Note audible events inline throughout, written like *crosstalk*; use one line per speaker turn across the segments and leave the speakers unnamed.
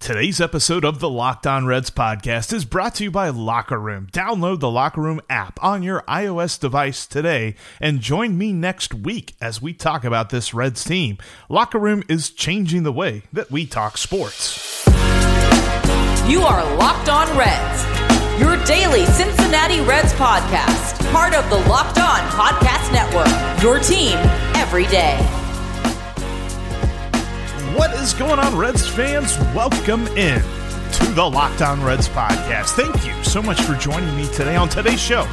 Today's episode of the Locked On Reds podcast is brought to you by Locker Room. Download the Locker Room app on your iOS device today and join me next week as we talk about this Reds team. Locker Room is changing the way that we talk sports.
You are Locked On Reds, your daily Cincinnati Reds podcast, part of the Locked On Podcast Network, your team every day.
What is going on, Reds fans? Welcome in to the Locked On Reds podcast. Thank you so much for joining me today. On today's show,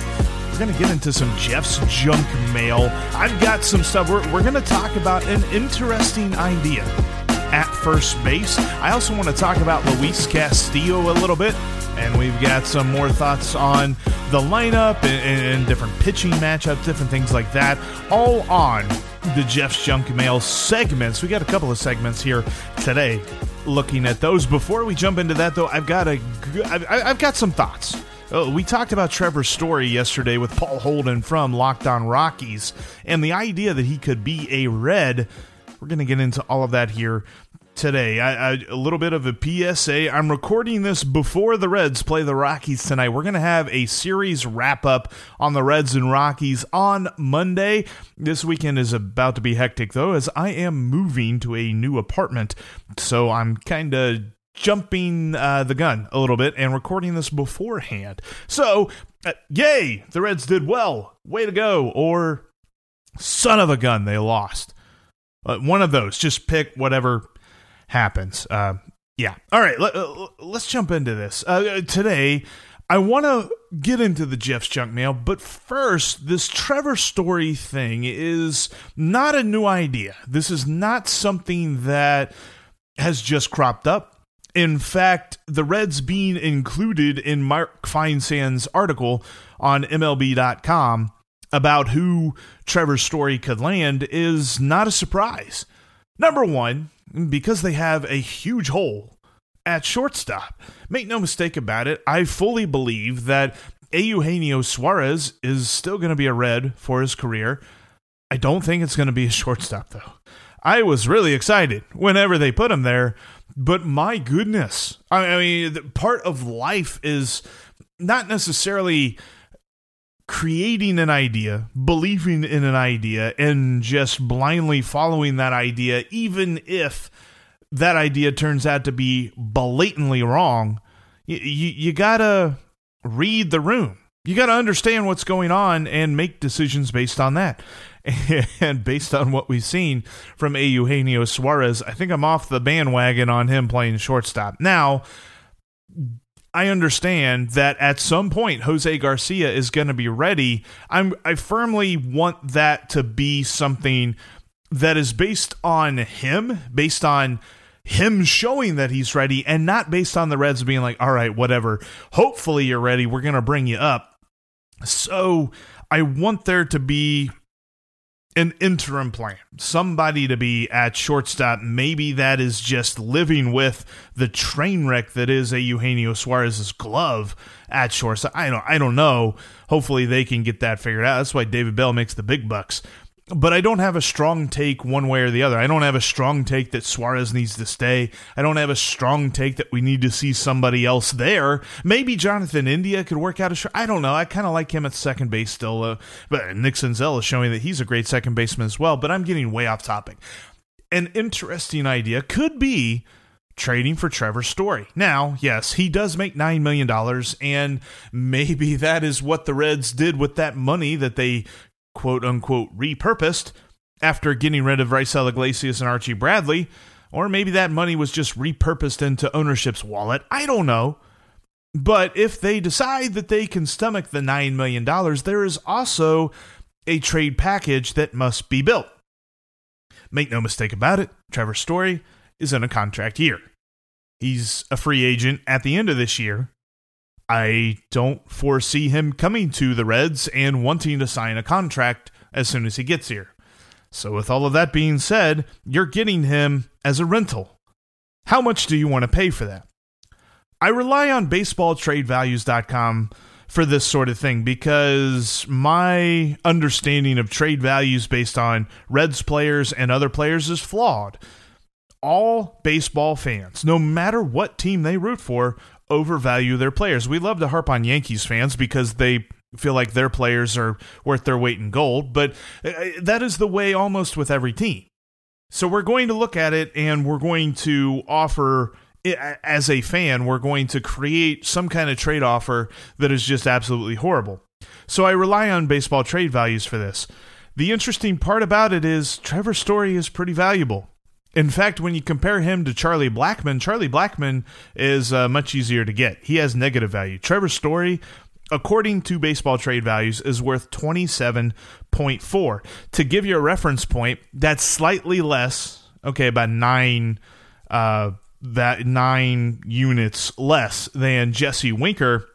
we're going to get into some Jeff's junk mail. I've got some stuff. We're, we're going to talk about an interesting idea at first base. I also want to talk about Luis Castillo a little bit. And we've got some more thoughts on the lineup and, and different pitching matchups, different things like that, all on the Jeff's Junk Mail segments. We got a couple of segments here today looking at those. Before we jump into that, though, I've got a, I've got some thoughts. Oh, we talked about Trevor Story yesterday with Paul Holden from Locked On Rockies and the idea that he could be a Red. We're going to get into all of that here today. I, I, a little bit of a PSA. I'm recording this before the Reds play the Rockies tonight. We're going to have a series wrap up on the Reds and Rockies on Monday. This weekend is about to be hectic, though, as I am moving to a new apartment. So I'm kind of jumping uh, the gun a little bit and recording this beforehand. So, uh, yay, the Reds did well. Way to go. Or, son of a gun, they lost. Uh, one of those. Just pick whatever happens. Uh, yeah. All right. Let, us jump into this. Uh, today, I want to get into the Jeff's junk mail, but first, this Trevor Story thing is not a new idea. This is not something that has just cropped up. In fact, the Reds being included in Mark Feinsand's article on MLB.com about who Trevor Story could land is not a surprise. Number one, because they have a huge hole at shortstop. Make no mistake about it, I fully believe that Eugenio Suarez is still going to be a red for his career. I don't think it's going to be a shortstop, though. I was really excited whenever they put him there, but my goodness. I mean, part of life is not necessarily creating an idea, believing in an idea, and just blindly following that idea, even if that idea turns out to be blatantly wrong, you, you, you gotta read the room. You gotta understand what's going on and make decisions based on that. *laughs* And based on what we've seen from A. Eugenio Suarez, I think I'm off the bandwagon on him playing shortstop. Now, I understand that at some point Jose Garcia is going to be ready. I'm I firmly want that to be something that is based on him, based on him showing that he's ready and not based on the Reds being like, "All right, whatever. Hopefully you're ready. We're going to bring you up." So I want there to be an interim plan, somebody to be at shortstop. Maybe that is just living with the train wreck that is a Eugenio Suarez's glove at shortstop. I don't, I don't know. Hopefully they can get that figured out. That's why David Bell makes the big bucks but I don't have a strong take one way or the other. I don't have a strong take that Suarez needs to stay. I don't have a strong take that we need to see somebody else there. Maybe Jonathan India could work out a shot. I don't know. I kind of like him at second base still. Uh, but Nick Senzel is showing that he's a great second baseman as well. But I'm getting way off topic. An interesting idea could be trading for Trevor Story. Now, yes, he does make $9 million, and maybe that is what the Reds did with that money that they quote unquote repurposed after getting rid of Raisel Iglesias and Archie Bradley, or maybe that money was just repurposed into ownership's wallet. I don't know. But if they decide that they can stomach the $9 million, there is also a trade package that must be built. Make no mistake about it, Trevor Story is in a contract year. He's a free agent at the end of this year, I don't foresee him coming to the Reds and wanting to sign a contract as soon as he gets here. So, with all of that being said, you're getting him as a rental. How much do you want to pay for that? I rely on baseballtradevalues.com for this sort of thing because my understanding of trade values based on Reds players and other players is flawed. All baseball fans, no matter what team they root for, overvalue their players. We love to harp on Yankees fans because they feel like their players are worth their weight in gold, but uh, that is the way almost with every team. So we're going to look at it and we're going to offer as a fan, we're going to create some kind of trade offer that is just absolutely horrible. So I rely on baseball trade values for this. The interesting part about it is Trevor Story is pretty valuable. In fact, when you compare him to Charlie Blackmon, Charlie Blackmon is uh, much easier to get. He has negative value. Trevor Story, according to baseball trade values, is worth 27.4. To give you a reference point, that's slightly less, okay, about nine uh, that nine units less than Jesse Winker,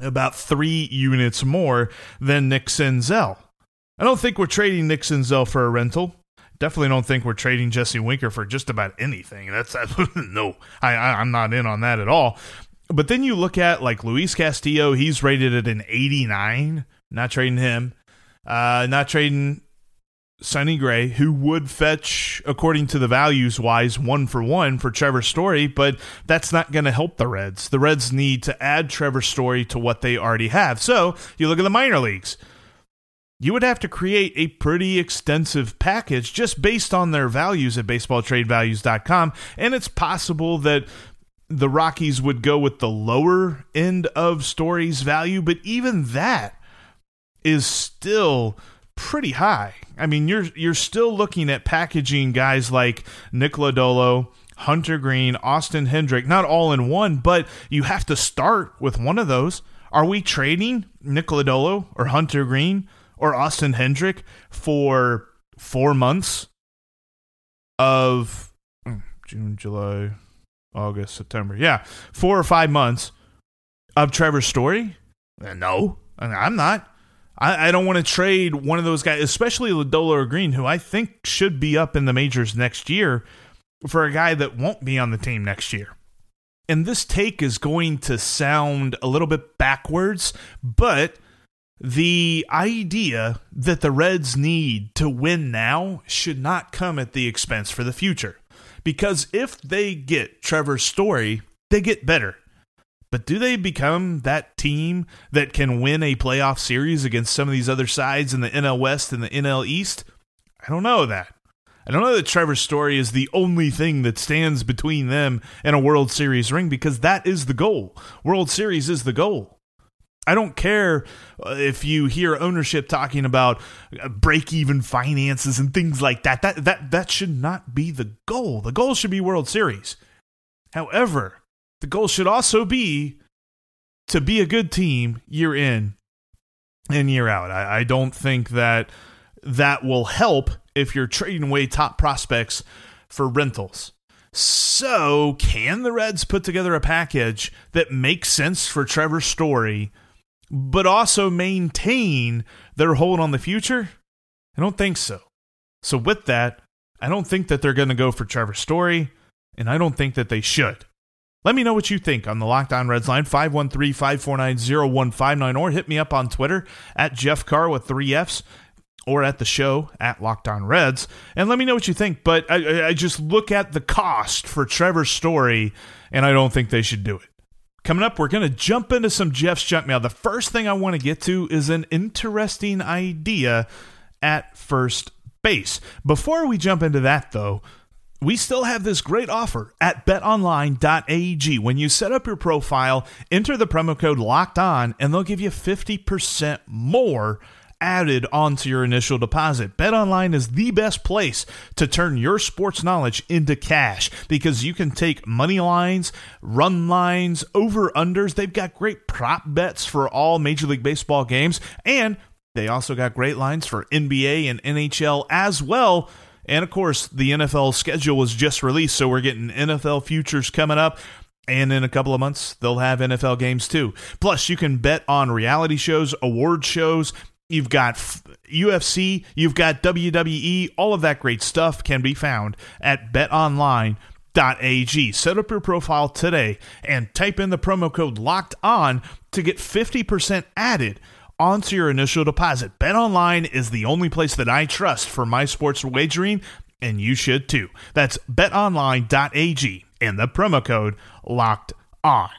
about three units more than Nick Senzel. I don't think we're trading Nick Senzel for a rental definitely don't think we're trading Jesse Winker for just about anything. That's *laughs* no, I, I I'm not in on that at all. But then you look at like Luis Castillo, he's rated at an 89. Not trading him. Uh, not trading Sonny Gray, who would fetch, according to the values wise, one for one for Trevor Story, but that's not going to help the Reds. The Reds need to add Trevor Story to what they already have. So you look at the minor leagues you would have to create a pretty extensive package just based on their values at baseballtradevalues.com. And it's possible that the Rockies would go with the lower end of Story's value, but even that is still pretty high. I mean, you're you're still looking at packaging guys like Nick Lodolo, Hunter Greene, Austin Hendrick, not all in one, but you have to start with one of those. Are we trading Nick Lodolo or Hunter Greene? Or Austin Hendrick for four months of hmm, June, July, August, September. Yeah, four or five months of Trevor Story? Uh, no, I'm not. I, I don't want to trade one of those guys, especially Lodolo or Greene, who I think should be up in the majors next year, for a guy that won't be on the team next year. And this take is going to sound a little bit backwards, but the idea that the Reds need to win now should not come at the expense for the future. Because if they get Trevor Story, they get better. But do they become that team that can win a playoff series against some of these other sides in the NL West and the NL East? I don't know that. I don't know that Trevor Story is the only thing that stands between them and a World Series ring because that is the goal. World Series is the goal. I don't care uh, if you hear ownership talking about uh, break-even finances and things like that. That that that should not be the goal. The goal should be World Series. However, the goal should also be to be a good team year in and year out. I, I don't think that that will help if you're trading away top prospects for rentals. So, can the Reds put together a package that makes sense for Trevor Story but also maintain their hold on the future? I don't think so. So, with that, I don't think that they're going to go for Trevor Story, and I don't think that they should. Let me know what you think on the Locked On Reds line, 513 549 0159, or hit me up on Twitter at Jeff Carr with three F's or at the show at Locked On Reds, and let me know what you think. But I, I just look at the cost for Trevor Story, and I don't think they should do it. Coming up, we're going to jump into some Jeff's junk mail. The first thing I want to get to is an interesting idea at first base. Before we jump into that, though, we still have this great offer at betonline.ag. When you set up your profile, enter the promo code locked on, and they'll give you 50% more added onto your initial deposit. BetOnline is the best place to turn your sports knowledge into cash because you can take money lines, run lines, over unders. They've got great prop bets for all Major League Baseball games and they also got great lines for NBA and NHL as well. And of course, the NFL schedule was just released, so we're getting NFL futures coming up. And in a couple of months, they'll have NFL games too. Plus, you can bet on reality shows, award shows. You've got UFC, you've got WWE, all of that great stuff can be found at betonline.ag. Set up your profile today and type in the promo code locked on to get 50% added onto your initial deposit. BetOnline is the only place that I trust for my sports wagering, and you should too. That's betonline.ag and the promo code locked on.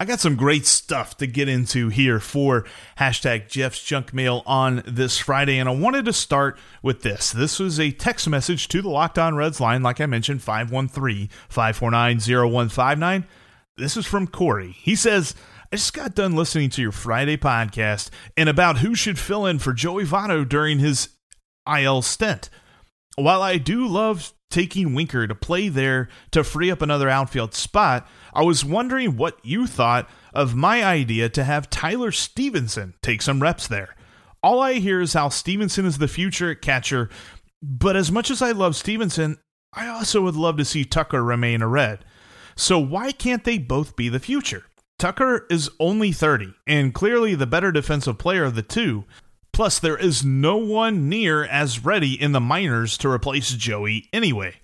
I got some great stuff to get into here for hashtag Jeff's Junk Mail on this Friday, and I wanted to start with this. This was a text message to the Locked On Reds line, like I mentioned, 513 549 0159. This is from Corey. He says, I just got done listening to your Friday podcast and about who should fill in for Joey Votto during his IL stint. While I do love taking Winker to play there to free up another outfield spot, I was wondering what you thought of my idea to have Tyler Stephenson take some reps there. All I hear is how Stephenson is the future at catcher, but as much as I love Stephenson, I also would love to see Tucker remain a red. So why can't they both be the future? Tucker is only 30 and clearly the better defensive player of the two. Plus, there is no one near as ready in the minors to replace Joey anyway.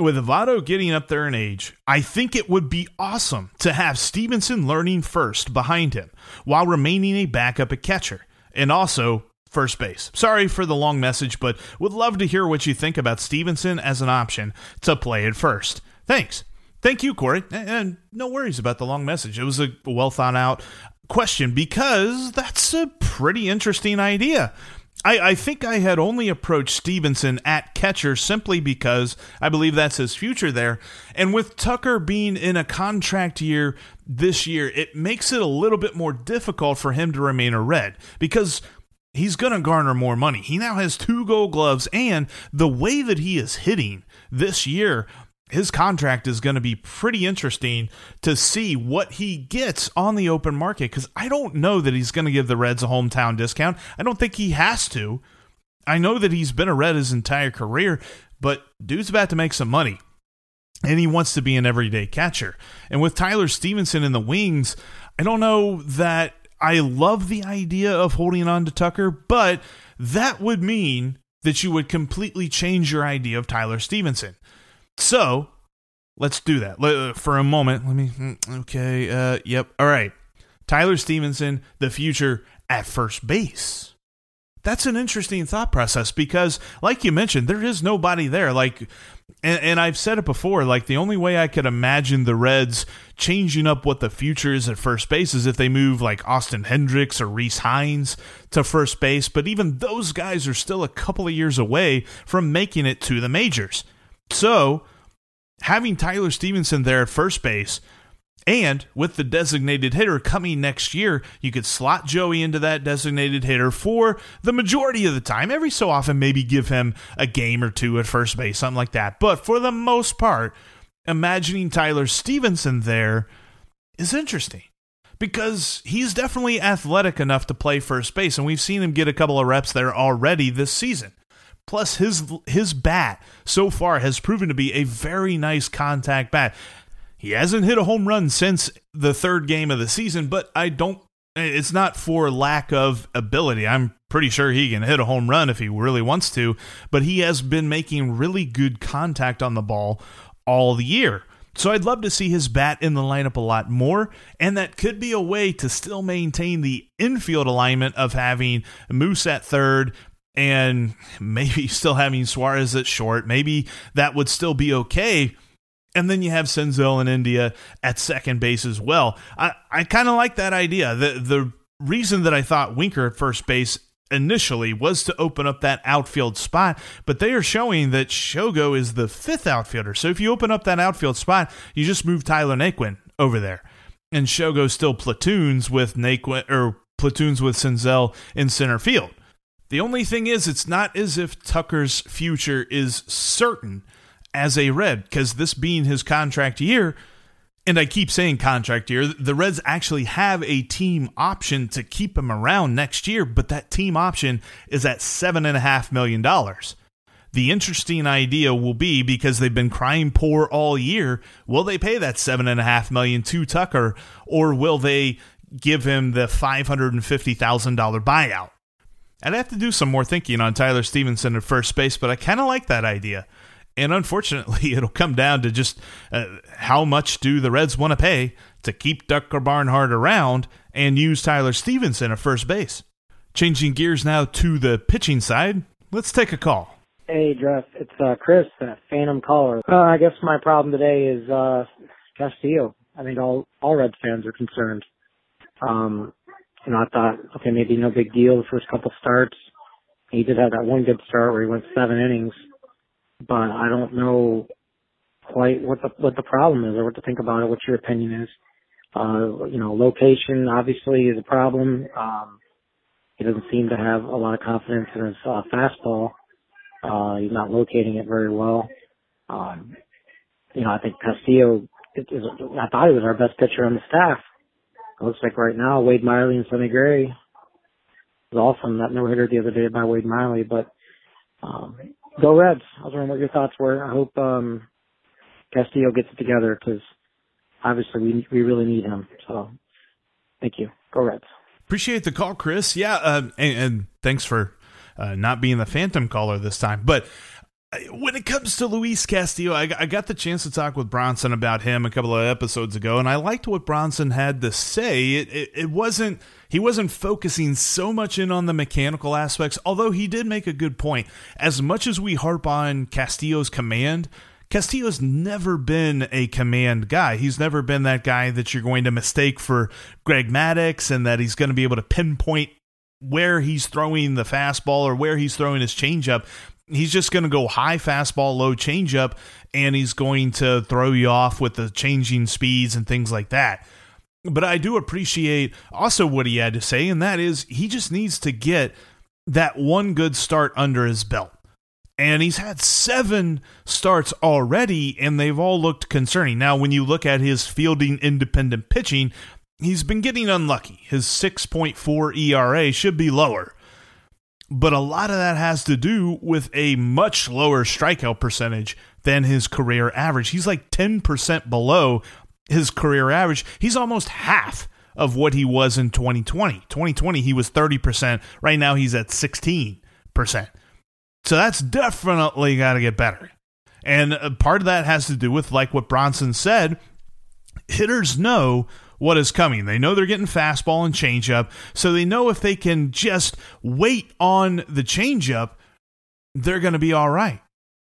With Votto getting up there in age, I think it would be awesome to have Stephenson learning first behind him while remaining a backup at catcher and also first base. Sorry for the long message, but would love to hear what you think about Stephenson as an option to play at first. Thanks. Thank you, Corey. And no worries about the long message. It was a well thought out question because that's a pretty interesting idea. I, I, think I had only approached Stephenson at catcher simply because I believe that's his future there. And with Tucker being in a contract year this year, it makes it a little bit more difficult for him to remain a red because he's going to garner more money. He now has two gold gloves, and the way that he is hitting this year, his contract is going to be pretty interesting to see what he gets on the open market because I don't know that he's going to give the Reds a hometown discount. I don't think he has to. I know that he's been a Red his entire career, but dude's about to make some money and he wants to be an everyday catcher. And with Tyler Stephenson in the wings, I don't know that I love the idea of holding on to Tucker, but that would mean that you would completely change your idea of Tyler Stephenson. So let's do that uh, for a moment. Let me. Mm, okay. Uh, yep. All right. Tyler Stephenson, the future at first base. That's an interesting thought process because, like you mentioned, there is nobody there. Like, and, and, I've said it before. Like, the only way I could imagine the Reds changing up what the future is at first base is if they move like Austin Hendricks or Rece Hinds to first base. But even those guys are still a couple of years away from making it to the majors. So, having Tyler Stephenson there at first base, and with the designated hitter coming next year, you could slot Joey into that designated hitter for the majority of the time. Every so often, maybe give him a game or two at first base, something like that. But for the most part, imagining Tyler Stephenson there is interesting because he's definitely athletic enough to play first base, and we've seen him get a couple of reps there already this season. Plus, his his bat so far has proven to be a very nice contact bat. He hasn't hit a home run since the third game of the season, but I don't. It's not for lack of ability. I'm pretty sure he can hit a home run if he really wants to, but he has been making really good contact on the ball all the year. So I'd love to see his bat in the lineup a lot more, and that could be a way to still maintain the infield alignment of having Moose at third and maybe *laughs* still having Suarez at short. Maybe that would still be okay and then you have Senzel in India at second base as well. I, I kind of like that idea. The the reason that I thought Winker at first base initially was to open up that outfield spot, but they are showing that Shogo is the fifth outfielder. So if you open up that outfield spot, you just move Tyler Naquin over there. And Shogo still platoons with Naquin or platoons with Senzel in center field. The only thing is, it's not as if Tucker's future is certain as a Red because this being his contract year, and I keep saying contract year, the Reds actually have a team option to keep him around next year, but that team option is at $7.5 million. The interesting idea will be because they've been crying poor all year, will they pay that 7.5 million to Tucker, or will they give him the $550,000 buyout? I'd have to do some more thinking on Tyler Stephenson at first base, but I kind of like that idea. And unfortunately, *laughs* it'll come down to just uh, how much do the Reds want to pay to keep Tucker Barnhart around and use Tyler Stephenson at first base. Changing gears now to the pitching side, let's take a call.
Hey, Jeff, it's uh, Chris, uh, Phantom Caller. Uh, I guess my problem today is uh, Castillo. I think all all Reds fans are concerned. Um, you know, I thought, okay, maybe no big deal the first couple starts. He did have that one good start where he went seven innings but I don't know quite what the what the problem is or what to think about it. What your opinion is? Uh, you know, location obviously is a problem. Um, he doesn't seem to have a lot of confidence in his uh, fastball. Uh, he's not locating it very well. Um, you know, I think Castillo is, I thought he was our best pitcher on the staff. It looks like right now Wade Miley and Sonny Gray is awesome. That no hitter the other day by Wade Miley, but um, Go Reds. I was wondering what your thoughts were. I hope um, Castillo gets it together because obviously we we really need him. So thank you. Go Reds.
Appreciate the call, Chris. Yeah, uh, and, and, thanks for uh, not being the phantom caller this time. But when it comes to Luis Castillo, I, I, got the chance to talk with Bronson about him a couple of episodes ago, and I liked what Bronson had to say. It, it, it wasn't he wasn't focusing so much in on the mechanical aspects, although he did make a good point. As much as we harp on Castillo's command, Castillo's never been a command guy. He's never been that guy that you're going to mistake for Greg Maddux, and that he's going to be able to pinpoint where he's throwing the fastball or where he's throwing his changeup. He's just going to go high fastball, low changeup, and he's going to throw you off with the changing speeds and things like that. But I do appreciate also what he had to say, and that is he just needs to get that one good start under his belt. And he's had seven starts already, and they've all looked concerning. Now, when you look at his fielding independent pitching, he's been getting unlucky. His 6.4 ERA should be lower. But a lot of that has to do with a much lower strikeout percentage than his career average. He's like 10% below his career average, he's almost half of what he was in 2020. 2020, he was 30%. Right now, he's at 16%. So that's definitely got to get better. And uh, part of that has to do with, like what Bronson said, hitters know what is coming. They know they're getting fastball and changeup, so they know if they can just wait on the changeup, they're going to be all right.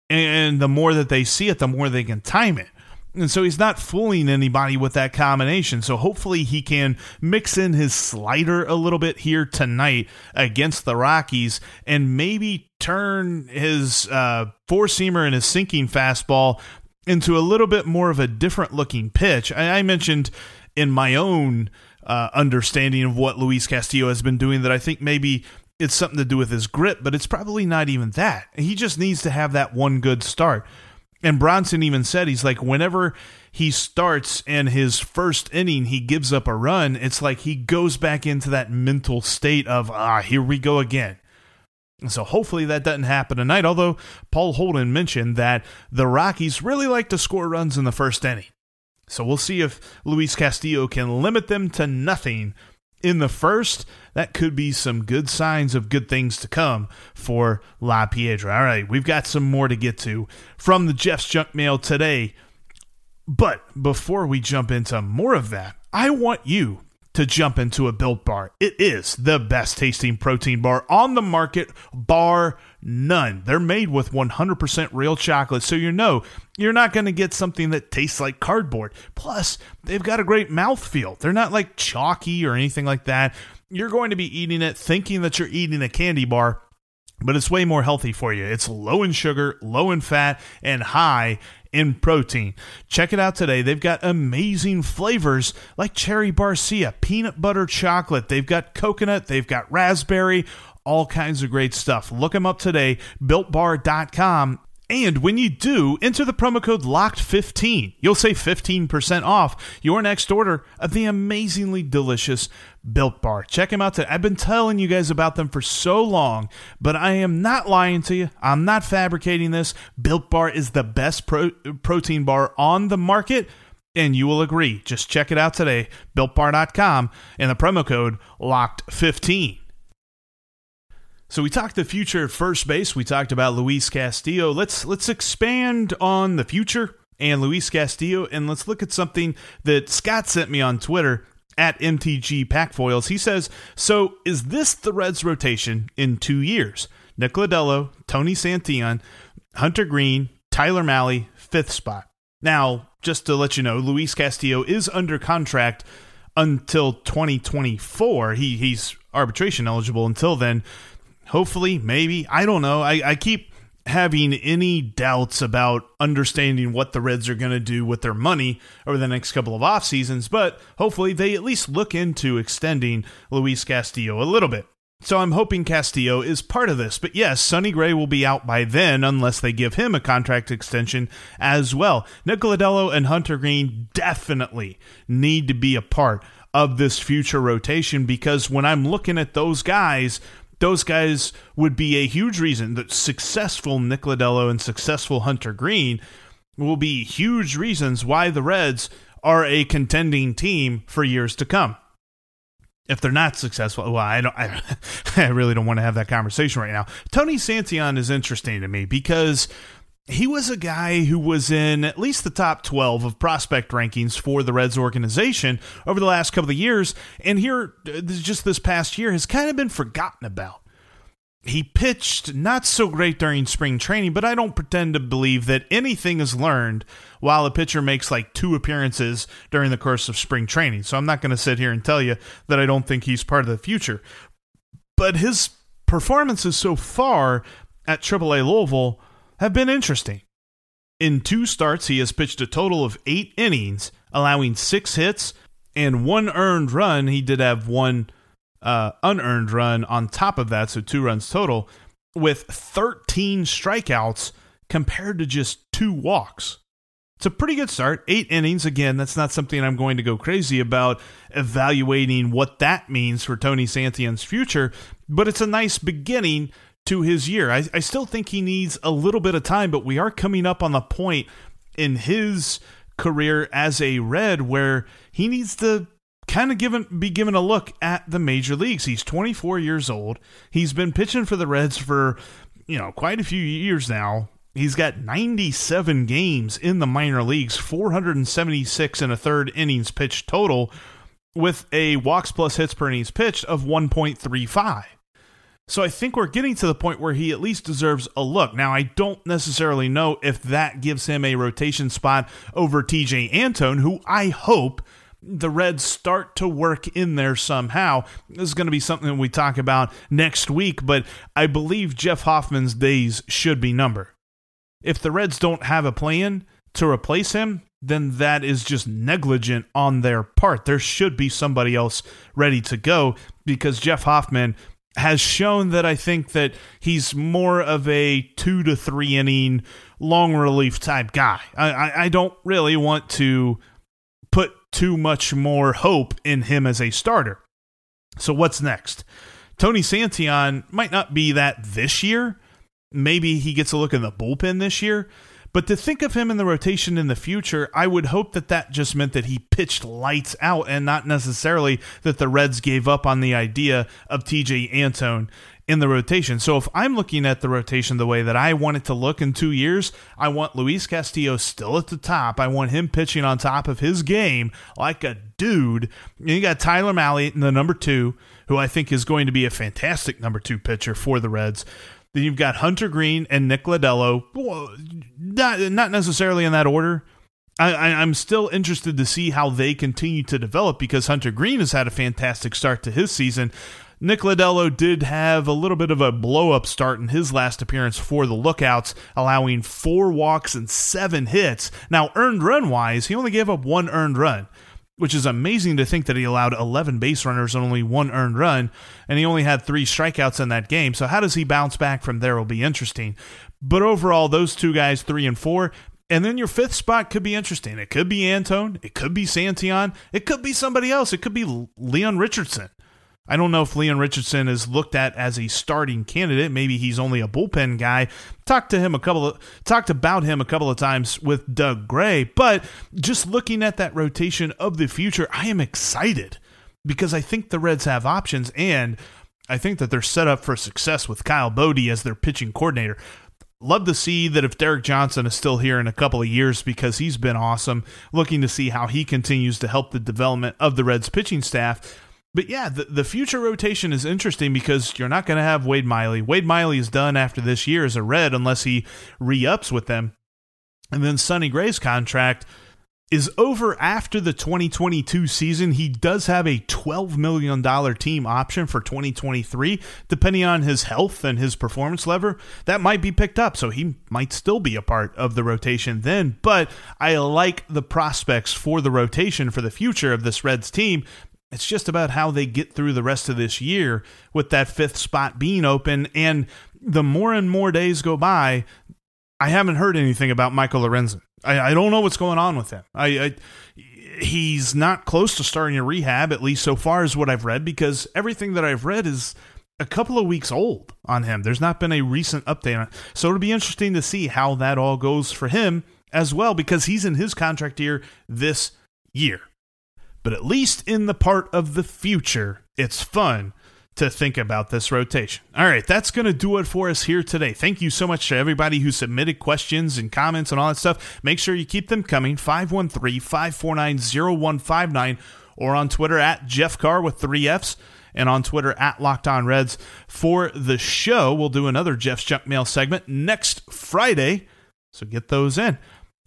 And the more that they see it, the more they can time it. And so he's not fooling anybody with that combination. So hopefully he can mix in his slider a little bit here tonight against the Rockies and maybe turn his uh, four seamer and his sinking fastball into a little bit more of a different looking pitch. I, I mentioned in my own uh, understanding of what Luis Castillo has been doing that I think maybe it's something to do with his grip, but it's probably not even that. He just needs to have that one good start. And Bronson even said he's like whenever he starts in his first inning he gives up a run, it's like he goes back into that mental state of ah, here we go again. And so hopefully that doesn't happen tonight. Although Paul Holden mentioned that the Rockies really like to score runs in the first inning. So we'll see if Luis Castillo can limit them to nothing in the first. That could be some good signs of good things to come for La Piedra. All right, we've got some more to get to from the Jeff's Junk Mail today. But before we jump into more of that, I want you to jump into a Built Bar. It is the best tasting protein bar on the market, bar none. They're made with 100% real chocolate, so you know you're not going to get something that tastes like cardboard. Plus, they've got a great mouthfeel. They're not like chalky or anything like that. You're going to be eating it thinking that you're eating a candy bar but it's way more healthy for you. It's low in sugar, low in fat, and high in protein. Check it out today. They've got amazing flavors like cherry barcia, peanut butter chocolate. They've got coconut, they've got raspberry, all kinds of great stuff. Look them up today, builtbar.com. And when you do, enter the promo code LOCKED15. You'll save 15% off your next order of the amazingly delicious Built Bar. Check them out today. I've been telling you guys about them for so long, but I am not lying to you. I'm not fabricating this. Built Bar is the best pro- protein bar on the market and you will agree. Just check it out today, builtbar.com, and the promo code LOCKED15. So we talked the future at first base. We talked about Luis Castillo. Let's let's expand on the future and Luis Castillo, and let's look at something that Scott sent me on Twitter at MTG Packfoils. He says, "So is this the Reds' rotation in two years? Nick Lodolo, Tony Santillan, Hunter Greene, Tyler Mahle, fifth spot. Now, just to let you know, Luis Castillo is under contract until 2024. He he's arbitration eligible until then." Hopefully, maybe. I don't know. I, I keep having any doubts about understanding what the Reds are going to do with their money over the next couple of off seasons, but hopefully they at least look into extending Luis Castillo a little bit. So I'm hoping Castillo is part of this. But yes, Sonny Gray will be out by then unless they give him a contract extension as well. Nick Lodolo and Hunter Greene definitely need to be a part of this future rotation because when I'm looking at those guys, those guys would be a huge reason that successful Nick Lodolo and successful Hunter Greene will be huge reasons why the Reds are a contending team for years to come. If they're not successful, well, I don't. I, *laughs* I really don't want to have that conversation right now. Tony Santillan is interesting to me because he was a guy who was in at least the top 12 of prospect rankings for the Reds organization over the last couple of years. And here, just this past year, has kind of been forgotten about. He pitched not so great during spring training, but I don't pretend to believe that anything is learned while a pitcher makes like two appearances during the course of spring training. So I'm not going to sit here and tell you that I don't think he's part of the future. But his performances so far at AAA Louisville have been interesting. In two starts, he has pitched a total of eight innings, allowing six hits and one earned run. He did have one uh, unearned run on top of that, so two runs total, with 13 strikeouts compared to just two walks. It's a pretty good start. Eight innings. Again, that's not something I'm going to go crazy about evaluating what that means for Tony Santillan's future, but it's a nice beginning to his year. I, I still think he needs a little bit of time, but we are coming up on the point in his career as a Red where he needs to kind of given be given a look at the major leagues. He's 24 years old. He's been pitching for the Reds for, you know, quite a few years now. He's got 97 games in the minor leagues, 476 and a third innings pitched total with a walks plus hits per innings pitched of 1.35. So I think we're getting to the point where he at least deserves a look. Now, I don't necessarily know if that gives him a rotation spot over Tejay Antone, who I hope the Reds start to work in there somehow. This is going to be something we talk about next week, but I believe Jeff Hoffman's days should be numbered. If the Reds don't have a plan to replace him, then that is just negligent on their part. There should be somebody else ready to go because Jeff Hoffman has shown that I think that he's more of a two to three inning long relief type guy. I, I, I don't really want to put too much more hope in him as a starter. So what's next? Tony Santillan might not be that this year. Maybe he gets a look in the bullpen this year. But to think of him in the rotation in the future, I would hope that that just meant that he pitched lights out and not necessarily that the Reds gave up on the idea of Tejay Antone in the rotation. So if I'm looking at the rotation the way that I want it to look in two years, I want Luis Castillo still at the top. I want him pitching on top of his game like a dude. And you got Tyler Mahle in the number two, who I think is going to be a fantastic number two pitcher for the Reds. Then you've got Hunter Greene and Nick Lodolo. Not, not necessarily in that order. I, am still interested to see how they continue to develop because Hunter Greene has had a fantastic start to his season. Nick Lodolo did have a little bit of a blow up start in his last appearance for the Lookouts, allowing four walks and seven hits. Now, earned run wise, he only gave up one earned run which is amazing to think that he allowed 11 base runners and only one earned run, and he only had three strikeouts in that game. So, how does he bounce back from there will be interesting. But overall, those two guys, three and four, and then your fifth spot could be interesting. It could be Antone, it could be Santillan, it could be somebody else, it could be Leon Richardson. I don't know if Leon Richardson is looked at as a starting candidate. Maybe he's only a bullpen guy. Talked to him a couple of talked about him a couple of times with Doug Gray, but just looking at that rotation of the future, I am excited because I think the Reds have options and I think that they're set up for success with Kyle Boddy as their pitching coordinator. Love to see that if Derek Johnson is still here in a couple of years because he's been awesome. Looking to see how he continues to help the development of the Reds pitching staff but yeah, the, the future rotation is interesting because you're not going to have Wade Miley. Wade Miley is done after this year as a Red unless he re ups with them. And then Sonny Gray's contract is over after the 2022 season. He does have a $12 million team option for 2023, depending on his health and his performance lever. That might be picked up, so he might still be a part of the rotation then. But I like the prospects for the rotation for the future of this Reds team it's just about how they get through the rest of this year with that fifth spot being open. And the more and more days go by, I haven't heard anything about Michael Lorenzen. I, I don't know what's going on with him. I, I he's not close to starting a rehab, at least so far as what I've read, because everything that I've read is a couple of weeks old on him. There's not been a recent update on it. So it'll be interesting to see how that all goes for him as well, because he's in his contract year this year but at least in the part of the future, it's fun to think about this rotation. All right, that's going to do it for us here today. Thank you so much to everybody who submitted questions and comments and all that stuff. Make sure you keep them coming 513 549 0159 or on Twitter at Jeff Carr with three F's and on Twitter at Locked On Reds for the show. We'll do another Jeff's Junk Mail segment next Friday, so get those in.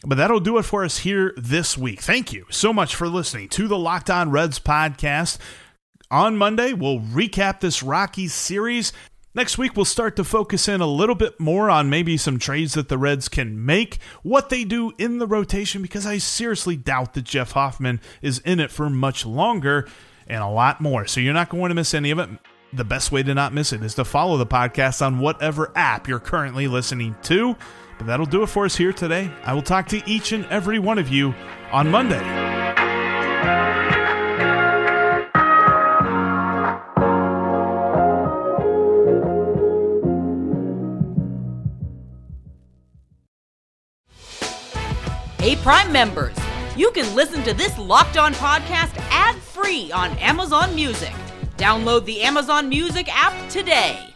But that'll do it for us here this week. Thank you so much for listening to the Locked On Reds podcast. On Monday, we'll recap this Rockies series. Next week, we'll start to focus in a little bit more on maybe some trades that the Reds can make, what they do in the rotation, because I seriously doubt that Jeff Hoffman is in it for much longer, and a lot more. So you're not going to miss any of it. The best way to not miss it is to follow the podcast on whatever app you're currently listening to. But that'll do it for us here today. I will talk to each and every one of you on Monday.
Hey, Prime members, you can listen to this locked on podcast ad free on Amazon Music. Download the Amazon Music app today.